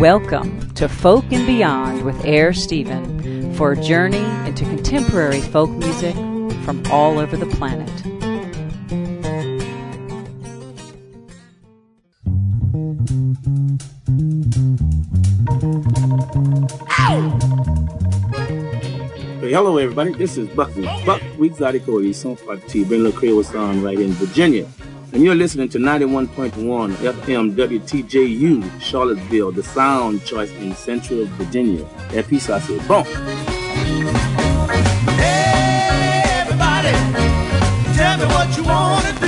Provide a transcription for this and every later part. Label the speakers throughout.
Speaker 1: Welcome to Folk and Beyond with Air Stephen for a journey into contemporary folk music from all over the planet.
Speaker 2: hello everybody, this is Buck Buckwheat Zydeco et son parti, Ben Le Creole song right in Virginia. And you're listening to 91.1 FM WTJU, Charlottesville, the sound choice in Central Virginia. Et puis ça c'est bon.
Speaker 3: Hey, everybody, tell me what you wanna do.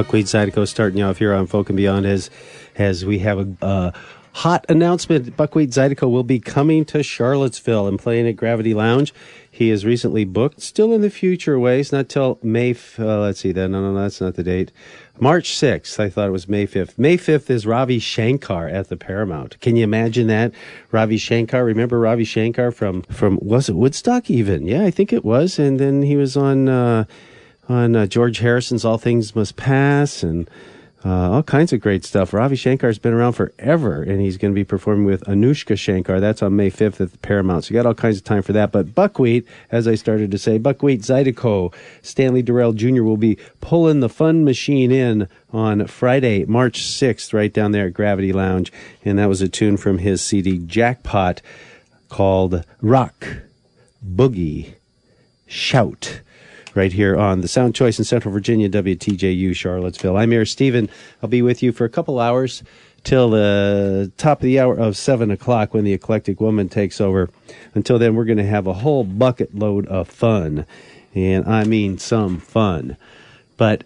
Speaker 4: Buckwheat Zydeco starting off here on Folk and Beyond as as we have a uh, hot announcement. Buckwheat Zydeco will be coming to Charlottesville and playing at Gravity Lounge. He is recently booked, still in the future ways, not till May. F- uh, let's see, then no, no, no, that's not the date. March sixth. I thought it was May fifth. May fifth is Ravi Shankar at the Paramount. Can you imagine that? Ravi Shankar. Remember Ravi Shankar from from was it Woodstock? Even yeah, I think it was. And then he was on. Uh, on uh, George Harrison's All Things Must Pass and uh, all kinds of great stuff. Ravi Shankar's been around forever, and he's going to be performing with Anoushka Shankar. That's on May 5th at the Paramount. So you got all kinds of time for that. But Buckwheat, as I started to say, Buckwheat Zydeco, Stanley Dural Jr. will be pulling the fun machine in on Friday, March 6th, right down there at Gravity Lounge. And that was a tune from his CD Jackpot called Rock, Boogie, Shout right here on the Sound Choice in Central Virginia, WTJU Charlottesville. I'm Air Stephen. I'll be with you for a couple hours till the top of the hour of 7 o'clock when the Eclectic Woman takes over. Until then, we're going to have a whole bucket load of fun. And I mean some fun. But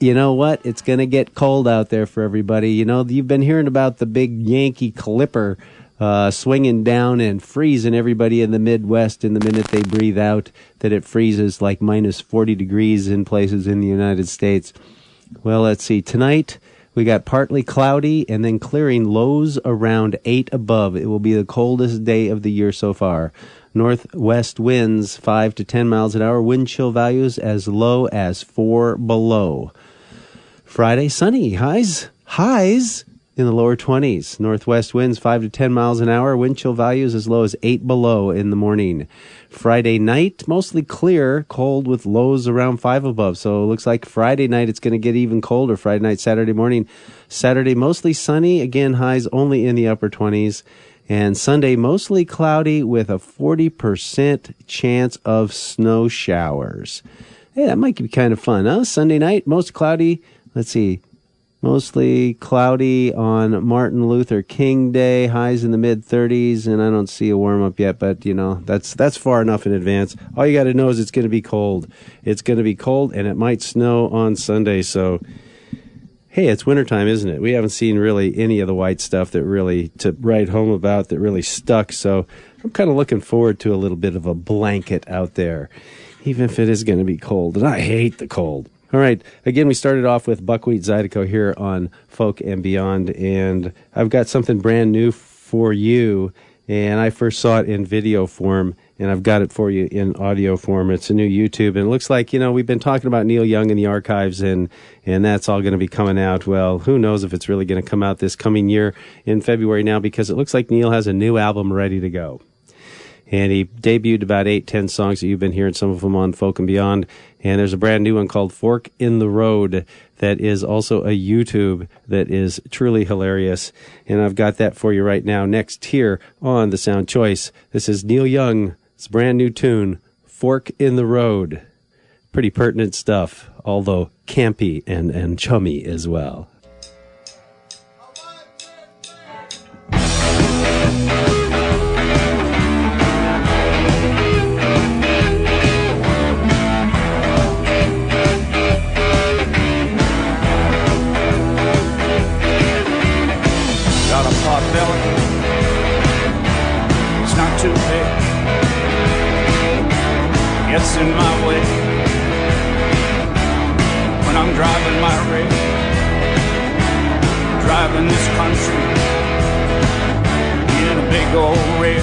Speaker 4: you know what? It's going to get cold out there for everybody. You know, you've been hearing about the big Yankee Clipper uh, swinging down and freezing everybody in the Midwest in the minute they breathe out, that it freezes like minus 40 degrees in places in the United States. Well, let's see. Tonight, we got partly cloudy and then clearing lows around 8 above. It will be the coldest day of the year so far. Northwest winds 5 to 10 miles an hour, wind chill values as low as 4 below. Friday, sunny, highs, highs in the lower 20s. Northwest winds 5 to 10 miles an hour. Wind chill values as low as 8 below in the morning. Friday night, mostly clear, cold with lows around 5 above. So it looks like Friday night it's going to get even colder. Friday night, Saturday morning. Saturday mostly sunny. Again, highs only in the upper 20s. And Sunday mostly cloudy with a 40% chance of snow showers. Hey, that might be kind of fun, huh? Sunday night, most cloudy. Let's see. Mostly cloudy on Martin Luther King Day, highs in the mid 30s, and I don't see a warm up yet, but you know, that's that's far enough in advance. All you got to know is it's going to be cold. It's going to be cold and it might snow on Sunday, so hey, it's wintertime, isn't it? We haven't seen really any of the white stuff that really to write home about that really stuck, so I'm kind of looking forward to a little bit of a blanket out there, even if it is going to be cold, and I hate the cold. All right. Again, we started off with Buckwheat Zydeco here on Folk and Beyond, and I've got something brand new for you. And I first saw it in video form, and I've got it for you in audio form. It's a new YouTube, and it looks like you know we've been talking about Neil Young in the archives, and and that's all going to be coming out. Well, who knows if it's really going to come out this coming year in February now, because it looks like Neil has a new album ready to go and he debuted about eight, ten songs that you've been hearing, some of them on Folk and Beyond. And there's a brand new one called Fork in the Road that is also a YouTube that is truly hilarious. And I've got that for you right now. Next here on the Sound Choice, this is Neil Young's brand new tune, Fork in the Road. Pretty pertinent stuff, although campy and, and chummy as well.
Speaker 5: Gets in my way when I'm driving my rig. Driving this country in a big old rig.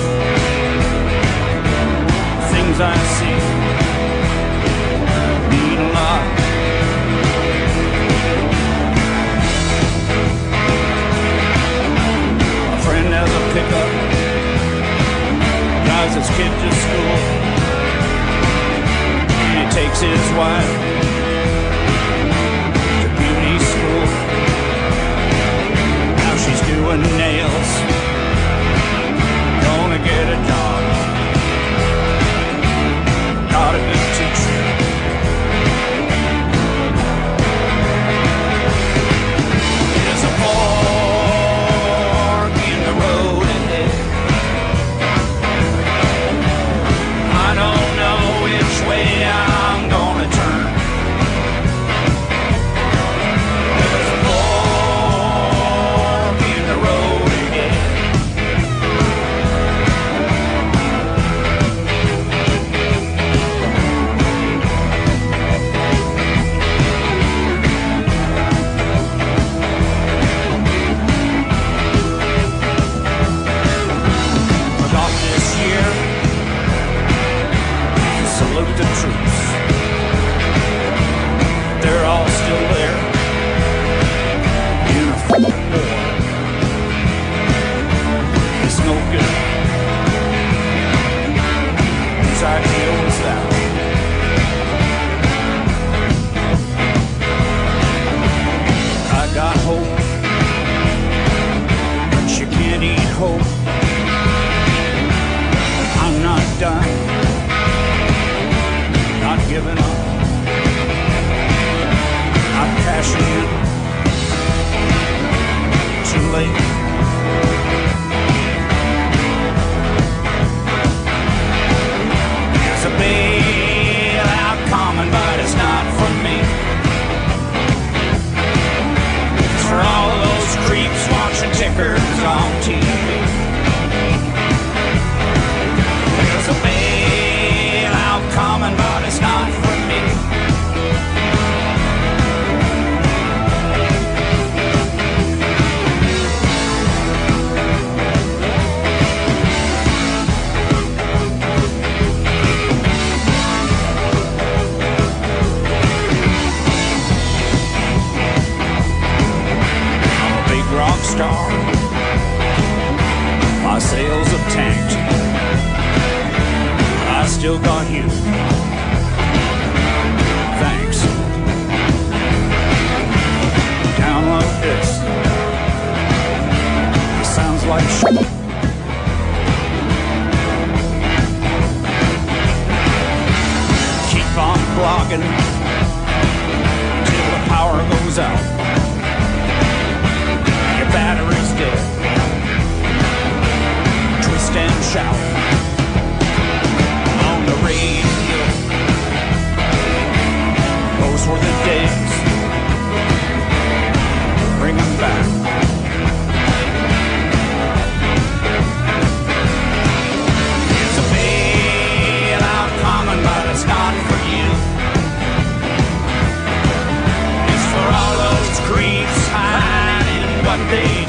Speaker 5: Things I see mean a lot. Friend has a pickup, drives his kid to school. Takes his wife to beauty school. Now she's doing nails, gonna get a job.
Speaker 3: still got you. Thanks. Down like this. Sounds like shit. Keep on blogging till the power goes out. Your battery's dead. Twist and shout. days. Bring them back. It's a pain out common, but it's not for you. It's for all those creeps hiding what they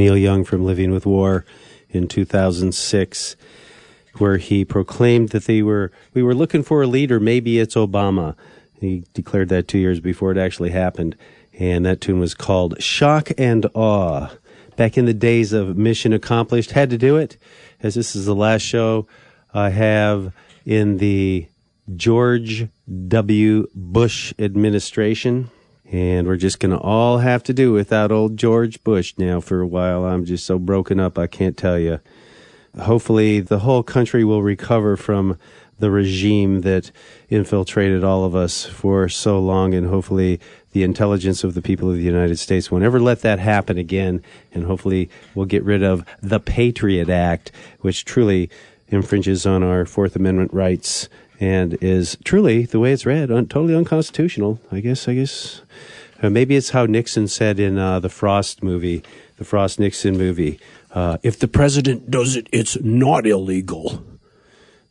Speaker 4: Neil Young from Living with War in 2006, where he proclaimed that they were we were looking for a leader. Maybe it's Obama. He declared that two years before it actually happened, and that tune was called "Shock and Awe." Back in the days of Mission Accomplished, had to do it, as this is the last show I have in the George W. Bush administration. And we're just going to all have to do without old George Bush now for a while. I'm just so broken up, I can't tell you. Hopefully, the whole country will recover from the regime that infiltrated all of us for so long, and hopefully, the intelligence of the people of the United States won't ever let that happen again. And hopefully, we'll get rid of the Patriot Act, which truly infringes on our Fourth Amendment rights and is truly the way it's read, un- totally unconstitutional. I guess. I guess uh, maybe it's how Nixon said in uh, the Frost movie, the Frost Nixon movie. Uh, if the president does it, it's not illegal.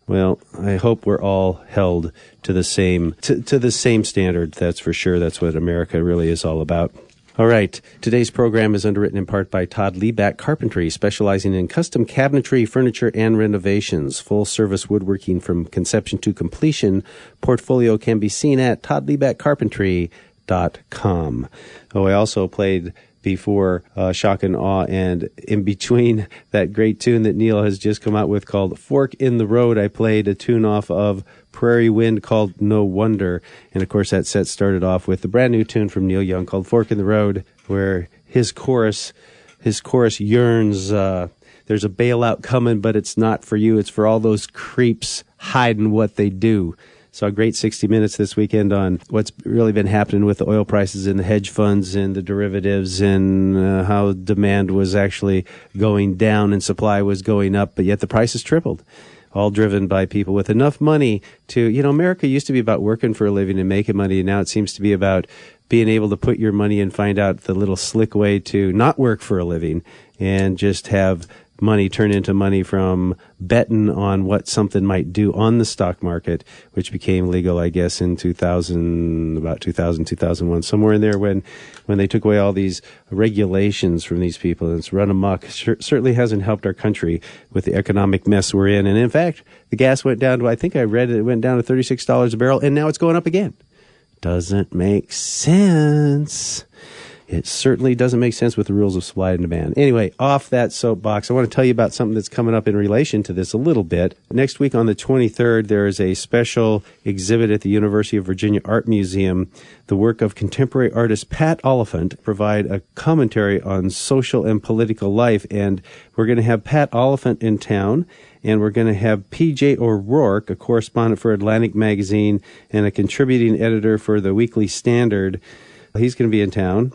Speaker 4: Well, I hope we're all held to the same to, to the same standard. That's for sure. That's what America really is all about. All right. Today's program is underwritten in part by Todd Leback Carpentry, specializing in custom cabinetry, furniture, and renovations. Full service woodworking from conception to completion. Portfolio can be seen at toddlebackcarpentry.com. Oh, I also played before uh, Shock and Awe, and in between that great tune that Neil has just come out with called Fork in the Road, I played a tune off of Prairie Wind called No Wonder. And of course, that set started off with the brand new tune from Neil Young called Fork in the Road, where his chorus, his chorus yearns, uh, there's a bailout coming, but it's not for you. It's for all those creeps hiding what they do. So a great 60 minutes this weekend on what's really been happening with the oil prices and the hedge funds and the derivatives and uh, how demand was actually going down and supply was going up, but yet the prices tripled. All driven by people with enough money to, you know, America used to be about working for a living and making money. And now it seems to be about being able to put your money and find out the little slick way to not work for a living and just have money turn into money from betting on what something might do on the stock market, which became legal, I guess, in 2000, about 2000, 2001, somewhere in there when, when they took away all these regulations from these people and it's run amok. Cer- certainly hasn't helped our country with the economic mess we're in. And in fact, the gas went down to, I think I read it, it went down to $36 a barrel and now it's going up again. Doesn't make sense. It certainly doesn't make sense with the rules of supply and demand. Anyway, off that soapbox, I want to tell you about something that's coming up in relation to this a little bit. Next week on the 23rd, there is a special exhibit at the University of Virginia Art Museum. The work of contemporary artist Pat Oliphant provide a commentary on social and political life. And we're going to have Pat Oliphant in town and we're going to have PJ O'Rourke, a correspondent for Atlantic Magazine and a contributing editor for the Weekly Standard. He's going to be in town.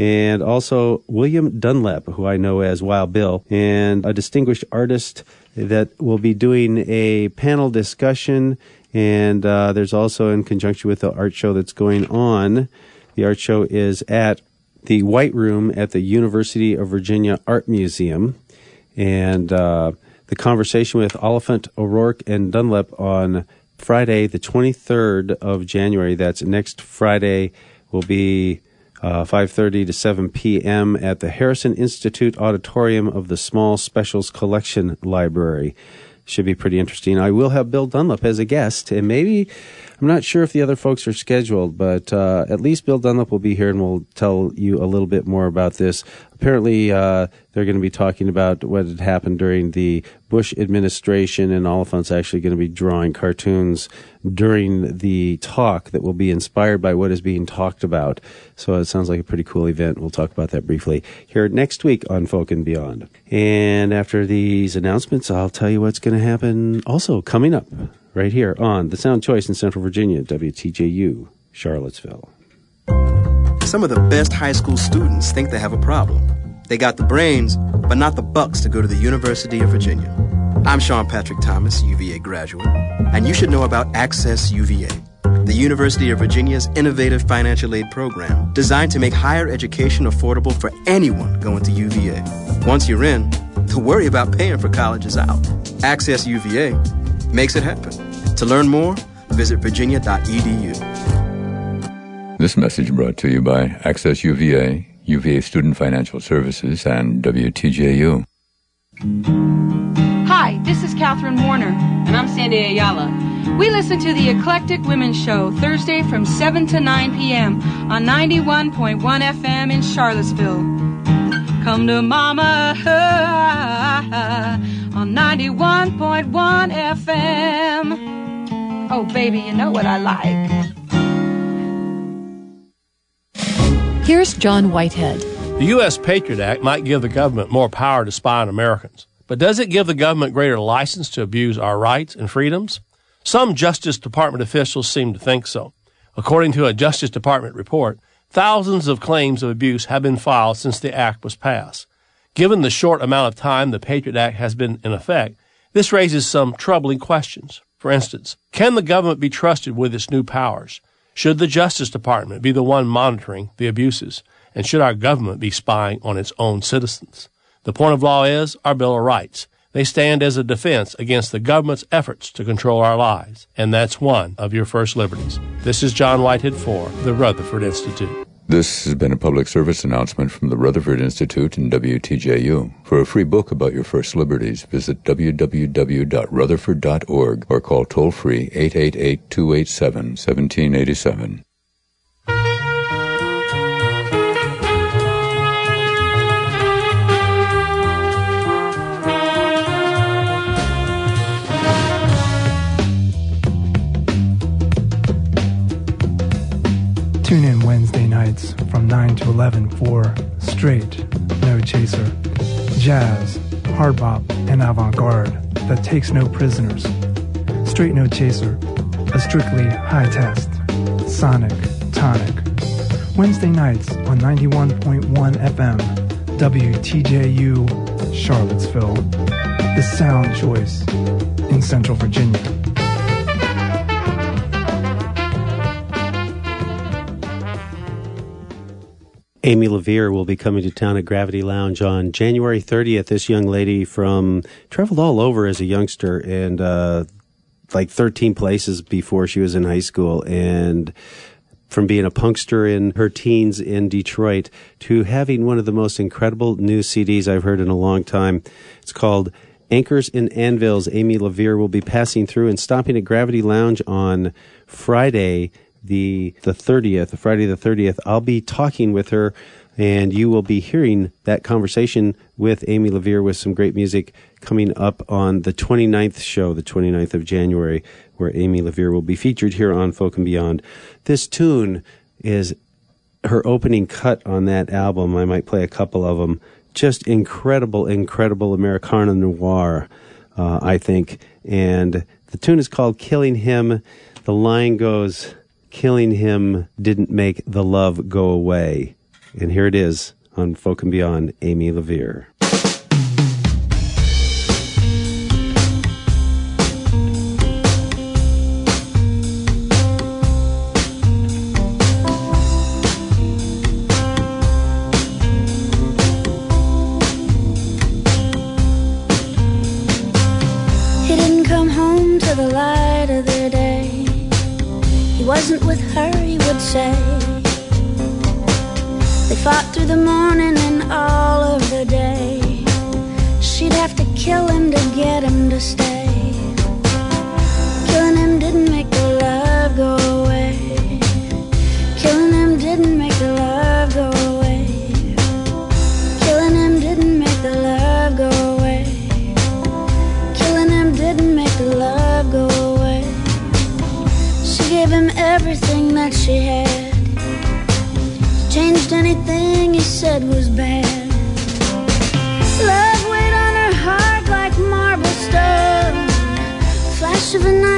Speaker 4: And also William Dunlap, who I know as Wild Bill, and a distinguished artist that will be doing a panel discussion. And uh, there's also, in conjunction with the art show that's going on, the art show is at the White Room at the University of Virginia Art Museum. And uh, the conversation with Oliphant, O'Rourke, and Dunlap on Friday, the 23rd of January, that's next Friday, will be uh, 5.30 to 7 p.m. at the Harrison Institute Auditorium of the Small Special Collections Library. Should be pretty interesting. I will have Bill Dunlap as a guest, and maybe I'm not sure if the other folks are scheduled, but uh, at least Bill Dunlap will be here and will tell you a little bit more about this. Apparently, uh, they're going to be talking about what had happened during the Bush administration, and Oliphant's actually going to be drawing cartoons during the talk that will be inspired by what is being talked about. So it sounds like a pretty cool event. We'll talk about that briefly here next week on Folk and Beyond. And after these announcements, I'll tell you what's going to happen also coming up right here on the Sound Choice in Central Virginia, WTJU, Charlottesville.
Speaker 6: Some of the best high school students think they have a problem. They got the brains, but not the bucks to go to the University of Virginia. I'm Sean Patrick Thomas, UVA graduate, and you should know about Access UVA, the University of Virginia's innovative financial aid program designed to make higher education affordable for anyone going to UVA. Once you're in, the worry about paying for college is out. Access UVA makes it happen. To learn more, visit virginia.edu.
Speaker 7: This message brought to you by Access UVA, UVA Student Financial Services, and WTJU.
Speaker 8: Hi, this is Catherine Warner.
Speaker 9: And I'm Sandy Ayala.
Speaker 8: We listen to the Eclectic Women's Show Thursday from 7 to 9 p.m. on 91.1 FM in Charlottesville. Come to Mama on 91.1 FM. Oh, baby, you know what I like.
Speaker 10: Here's John Whitehead.
Speaker 11: The U.S. Patriot Act might give the government more power to spy on Americans, but does it give the government greater license to abuse our rights and freedoms? Some Justice Department officials seem to think so. According to a Justice Department report, thousands of claims of abuse have been filed since the act was passed. Given the short amount of time the Patriot Act has been in effect, this raises some troubling questions. For instance, can the government be trusted with its new powers? Should the Justice Department be the one monitoring the abuses? And should our government be spying on its own citizens? The point of law is our Bill of Rights. They stand as a defense against the government's efforts to control our lives, and that's one of your first liberties. This is John Whitehead for the Rutherford Institute.
Speaker 7: This has been a public service announcement from the Rutherford Institute and WTJU. For a free book about your first liberties, visit www.rutherford.org or call toll free 888 287 1787.
Speaker 12: Nights from 9 to 11 for Straight, No Chaser, Jazz, Hard Bop, and Avant Garde that takes no prisoners. Straight No Chaser, a strictly high test. Sonic, Tonic. Wednesday nights on 91.1 FM, WTJU, Charlottesville. The sound choice in Central Virginia.
Speaker 4: Amy LaVere will be coming to town at Gravity Lounge on January 30th. This young lady from traveled all over as a youngster and uh, like 13 places before she was in high school and from being a punkster in her teens in Detroit to having one of the most incredible new CDs I've heard in a long time. It's called Anchors and Anvils. Amy LaVere will be passing through and stopping at Gravity Lounge on Friday the the 30th, Friday the 30th, I'll be talking with her and you will be hearing that conversation with Amy LaVere with some great music coming up on the 29th show, the 29th of January, where Amy LaVere will be featured here on Folk and Beyond. This tune is her opening cut on that album. I might play a couple of them. Just incredible, incredible Americana noir, uh, I think. And the tune is called Killing Him. The line goes, killing him didn't make the love go away. And here it is on Folk and Beyond, Amy
Speaker 13: LaVere. that she had changed anything he said was bad. Love weighed on her heart like marble stone. Flash of a an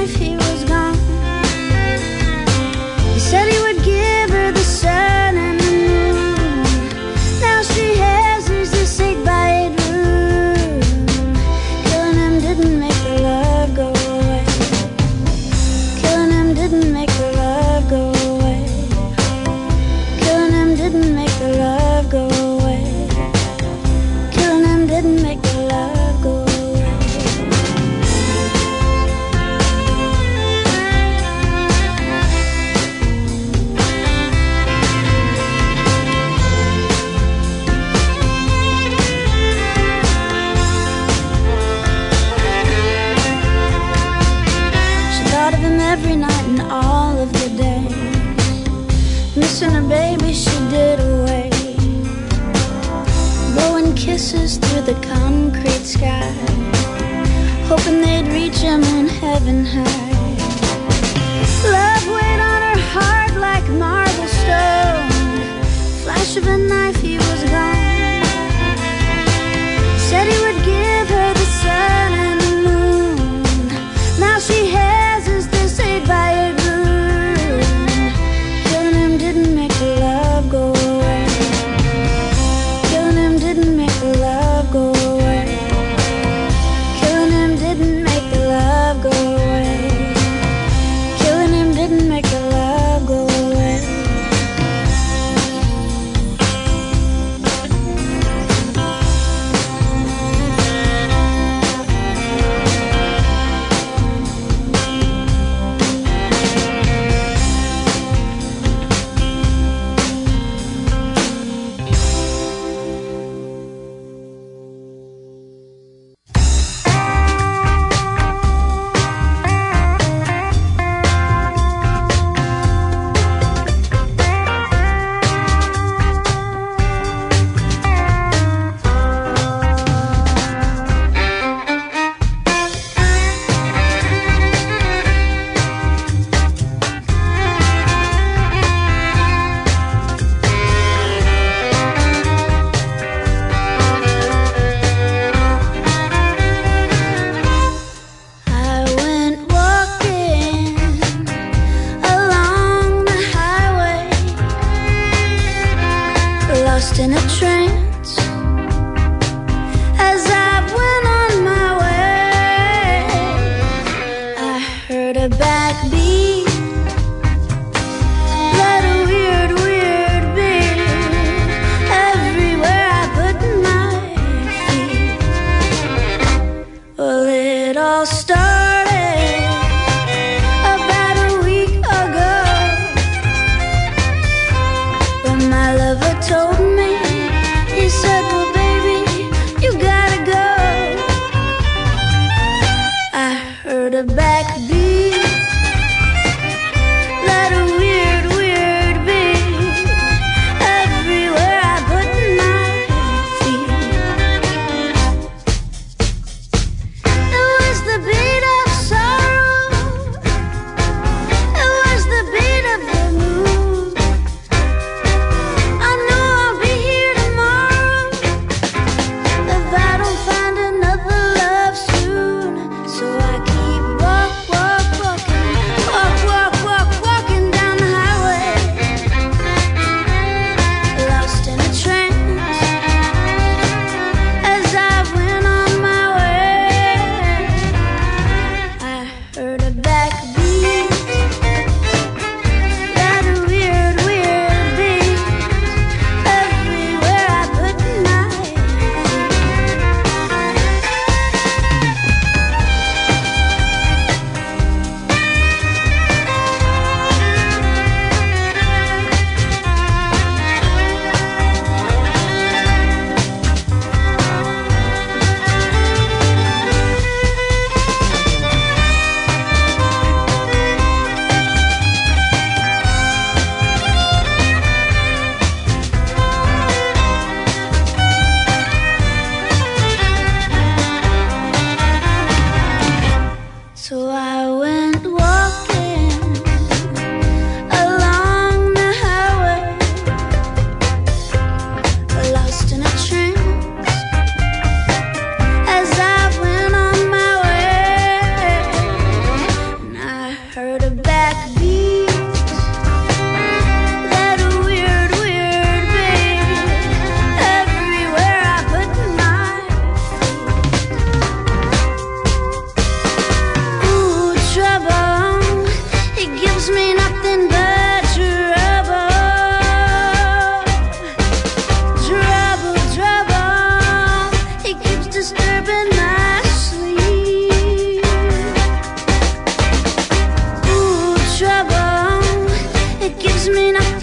Speaker 13: loving her.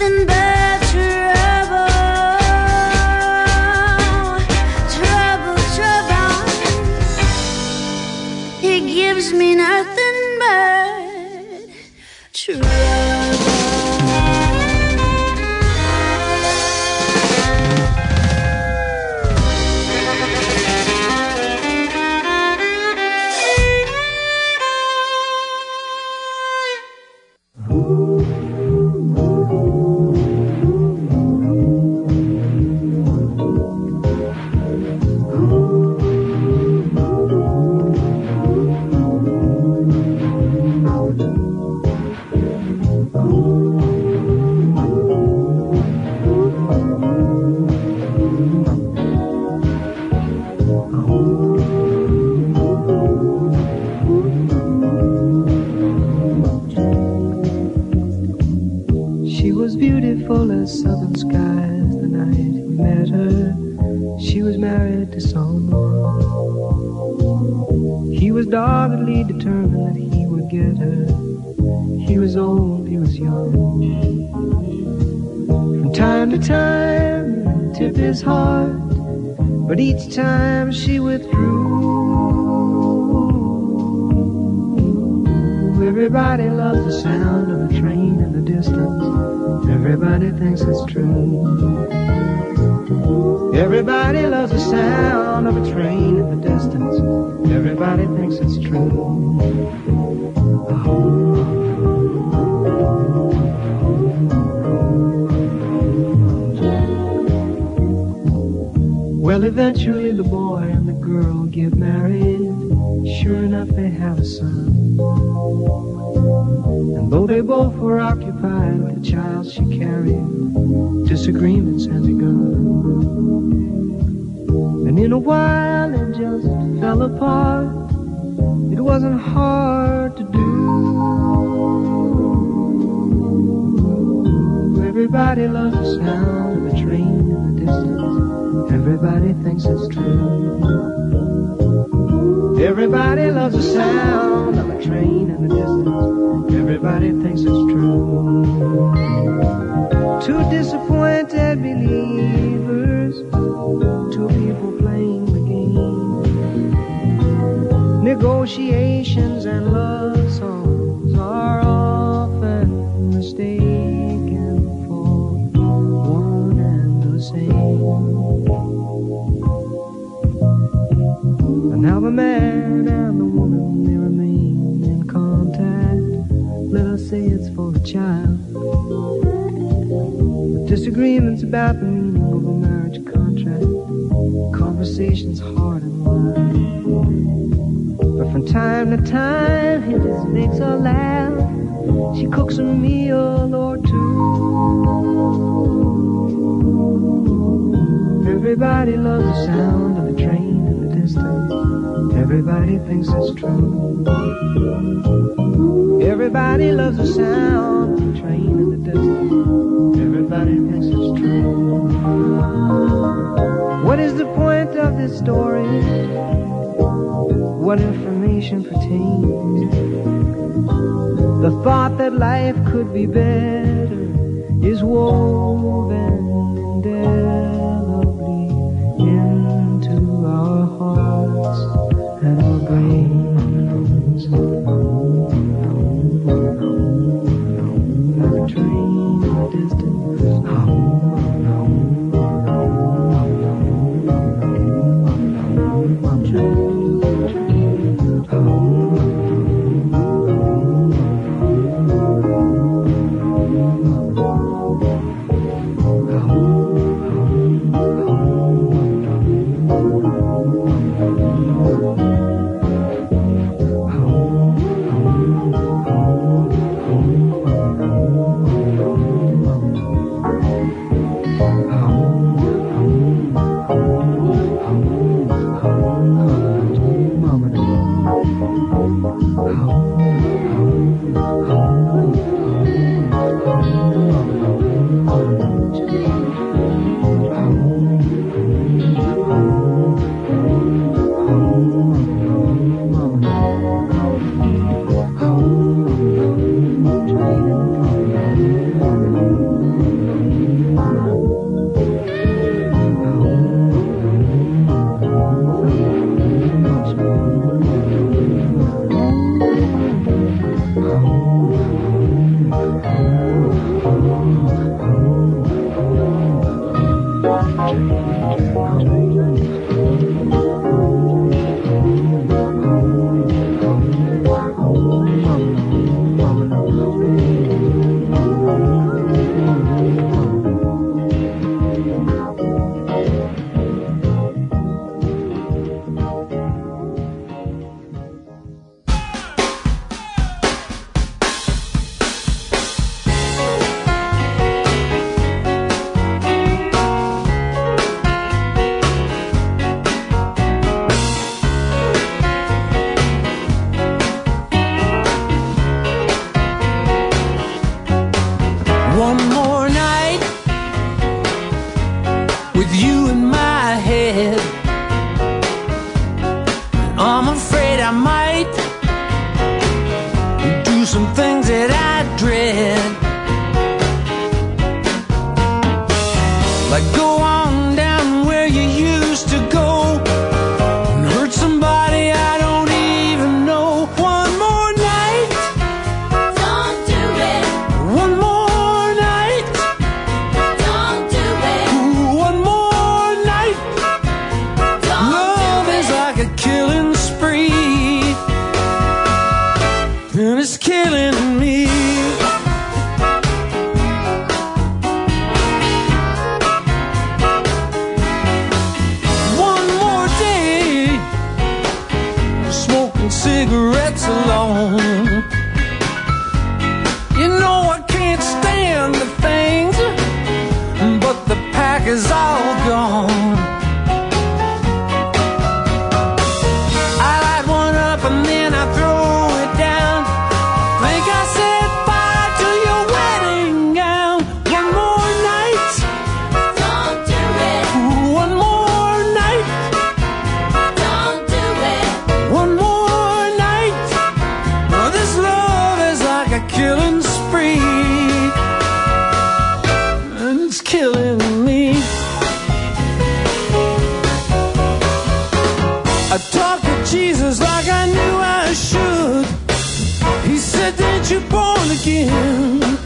Speaker 5: nothing but Sure enough, they have a son. And though they both were occupied with the child she carried, disagreements had begun. And in a while it just fell apart. It wasn't hard to do. Everybody loves the sound of a train in the distance. Everybody thinks it's true. Everybody loves the sound of a train in the distance. Everybody thinks it's true. Two disappointed believers, two people playing the game. Negotiations and love songs are often mistaken the of a marriage contract. Conversations hard and wide. But from time to time, he just makes her laugh. She cooks a meal or two. Everybody loves the sound of a train in the distance. Everybody thinks it's true. Everybody loves the sound of a train in the distance. Thinks it's true. What is the point of this story? What information pertains? The thought that life could be better is woven indelibly
Speaker 3: Should. He said, Did you're born again?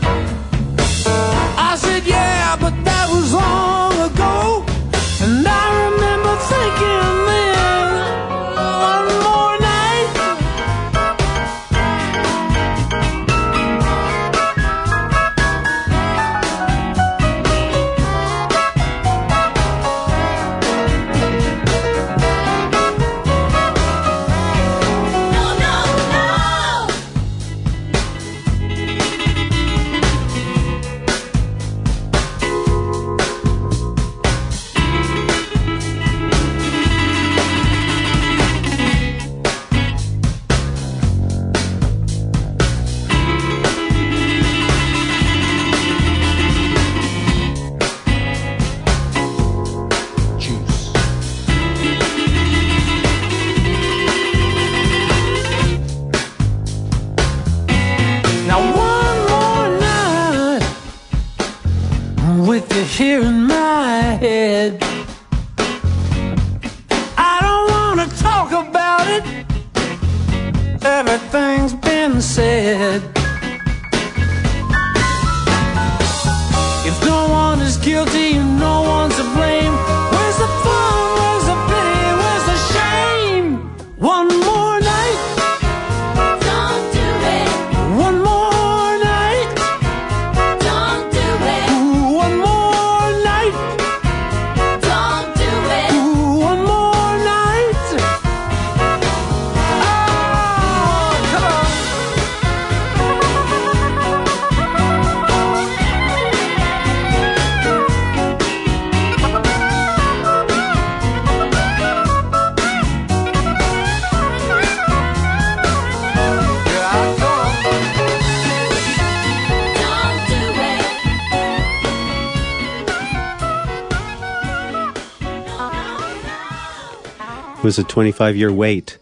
Speaker 3: Was
Speaker 4: a 25 year wait.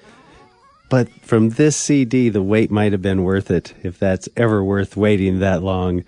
Speaker 4: But from this CD, the wait might have been worth it, if that's ever worth waiting that long.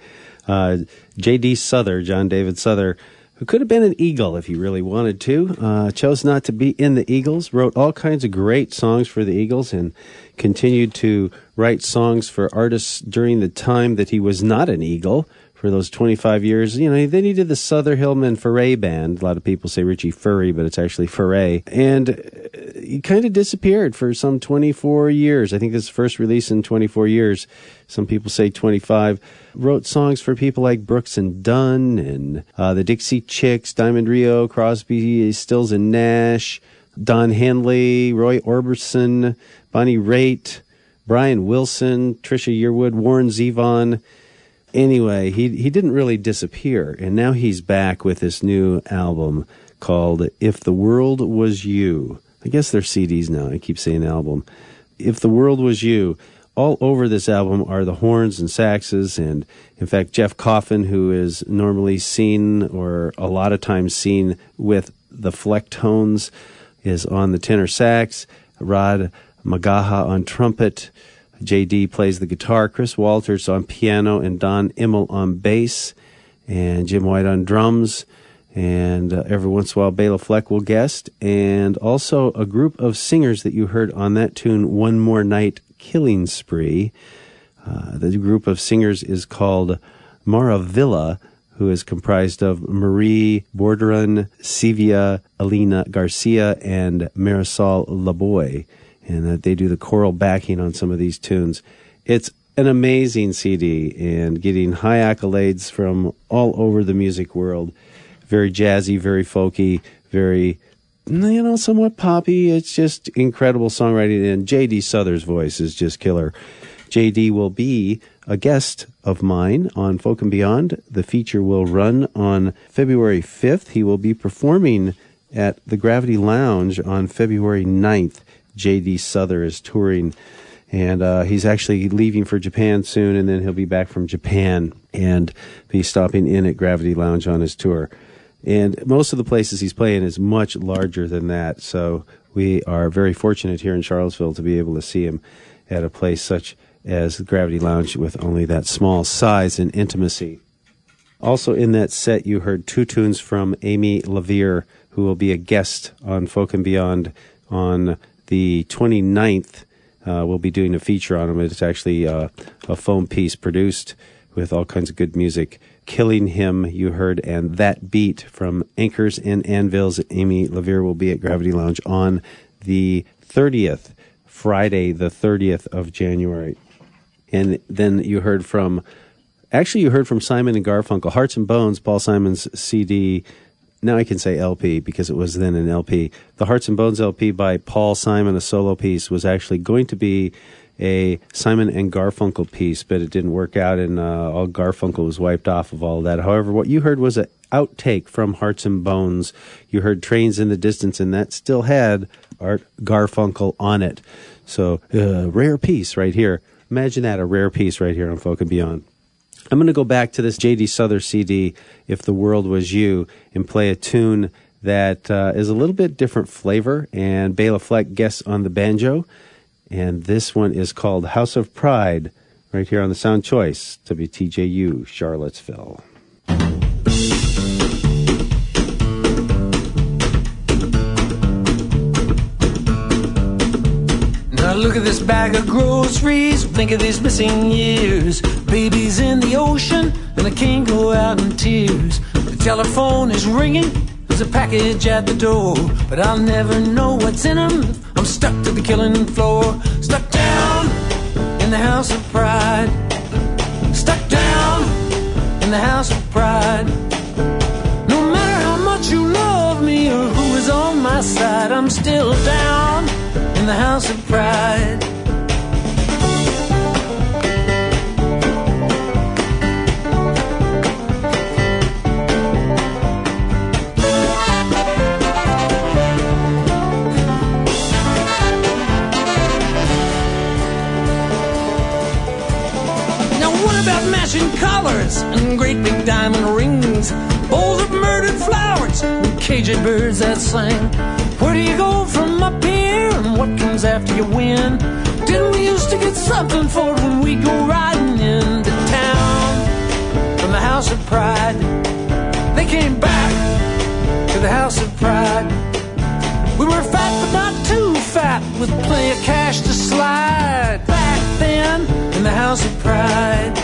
Speaker 4: Uh, J.D. Souther, John David Souther, who could have been an Eagle if he really wanted to, uh, chose not to be in the Eagles, wrote all kinds of great songs for the Eagles, and continued to write songs for artists during the time that he was not an Eagle. For those 25 years, you know, then he did the Souther Hillman Foray Band. A lot of people say Richie Furry, but it's actually Foray. And uh, he kind of disappeared for some 24 years. I think this is first release in 24 years. Some people say 25. Wrote songs for people like Brooks and Dunn and uh, the Dixie Chicks, Diamond Rio, Crosby, Stills and Nash, Don Henley, Roy Orbison, Bonnie Raitt, Brian Wilson, Trisha Yearwood, Warren Zevon. Anyway, he he didn't really disappear, and now he's back with this new album called "If the World Was You." I guess they're CDs now. I keep saying album. "If the World Was You." All over this album are the horns and saxes, and in fact, Jeff Coffin, who is normally seen or a lot of times seen with the Flecktones, is on the tenor sax. Rod McGaha on trumpet. JD plays the guitar, Chris Walters on piano, and Don Immel on bass, and Jim White on drums. and uh, every once in a while Bela Fleck will guest, and also a group of singers that you heard on that tune, One More Night Killing Spree. Uh, the group of singers is called Maravilla, who is comprised of Marie Borderon, Sevilla, Elena Garcia, and Marisol Laboy. And uh, they do the choral backing on some of these tunes. It's an amazing CD and getting high accolades from all over the music world. Very jazzy, very folky, very, you know, somewhat poppy. It's just incredible songwriting, and J.D. Souther's voice is just killer. J.D. will be a guest of mine on Folk and Beyond. The feature will run on February 5th. He will be performing at the Gravity Lounge on February 9th. J.D. Souther is touring and uh, he's actually leaving for Japan soon, and then he'll be back from Japan and be stopping in at Gravity Lounge on his tour. And most of the places he's playing is much larger than that, so we are very fortunate here in Charlottesville to be able to see him at a place such as Gravity Lounge with only that small size and intimacy. Also in that set, you heard two tunes from Amy LaVere, who will be a guest on Folk and Beyond on the 29th uh, we'll be doing a feature on him. It's actually uh, a foam piece produced with all kinds of good music. Killing Him, you heard, and That Beat from Anchors and Anvils. Amy LaVere will be at Gravity Lounge on the 30th, Friday, the 30th of January. And then you heard from, actually, you heard from Simon and Garfunkel, Hearts and Bones, Paul Simon's CD now I can say LP because it was then an LP. The Hearts and Bones LP by Paul Simon, a solo piece, was actually going to be a Simon and Garfunkel piece, but it didn't work out, and uh, all Garfunkel was wiped off of all of that. However, what you heard was an outtake from Hearts and Bones. You heard Trains in the Distance, and that still had Art Garfunkel on it. So, uh, rare piece right here. Imagine that, a rare piece right here on Folk and Beyond. I'm going to go back to this J.D. Souther CD, If the World Was You, and play a tune that uh, is a little bit different flavor. And Bela Fleck guests on the banjo. And this one is called House of Pride, right here on the Sound Choice, WTJU, Charlottesville.
Speaker 3: Look at this bag of groceries. Think of these missing years. Babies in the ocean, and I can't go out in tears. The telephone is ringing. There's a package at the door, but I'll never know what's in 'em. I'm stuck to the killing floor, stuck down in the house of pride. Stuck down in the house of pride. No matter how much you love me or who is on my side, I'm still down in the house of pride. Now what about matching colors and great big diamond rings? Bowls and caged birds that sing. Where do you go from up here and what comes after you win? Didn't we used to get something for it when we go riding into town from the house of pride? They came back to the house of pride. We were fat but not too fat with plenty of cash to slide. Back then in the house of pride.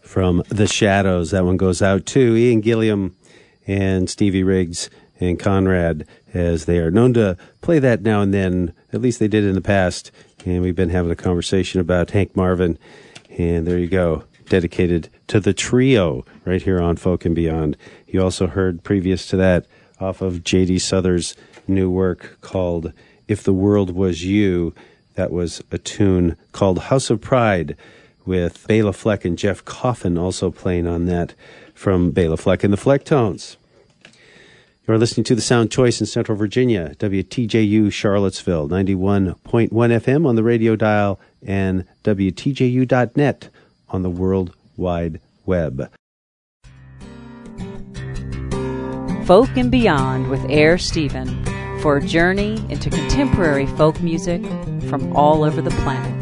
Speaker 4: From The Shadows. That one goes out to Ian Gilliam and Stevie Riggs and Conrad, as they are known to play that now and then. At least they did in the past. And we've been having a conversation about Hank Marvin. And there you go, dedicated to the trio right here on Folk and Beyond. You also heard previous to that off of J.D. Souther's new work called If the World Was You. That was a tune called House of Pride with Bela Fleck and Jeff Coffin also playing on that from Bela Fleck and the Flecktones. You're listening to the Sound Choice in Central Virginia, WTJU Charlottesville, 91.1 FM on the radio dial and WTJU.net on the World Wide Web.
Speaker 1: Folk and Beyond with Air Stephen for a journey into contemporary folk music from all over the planet.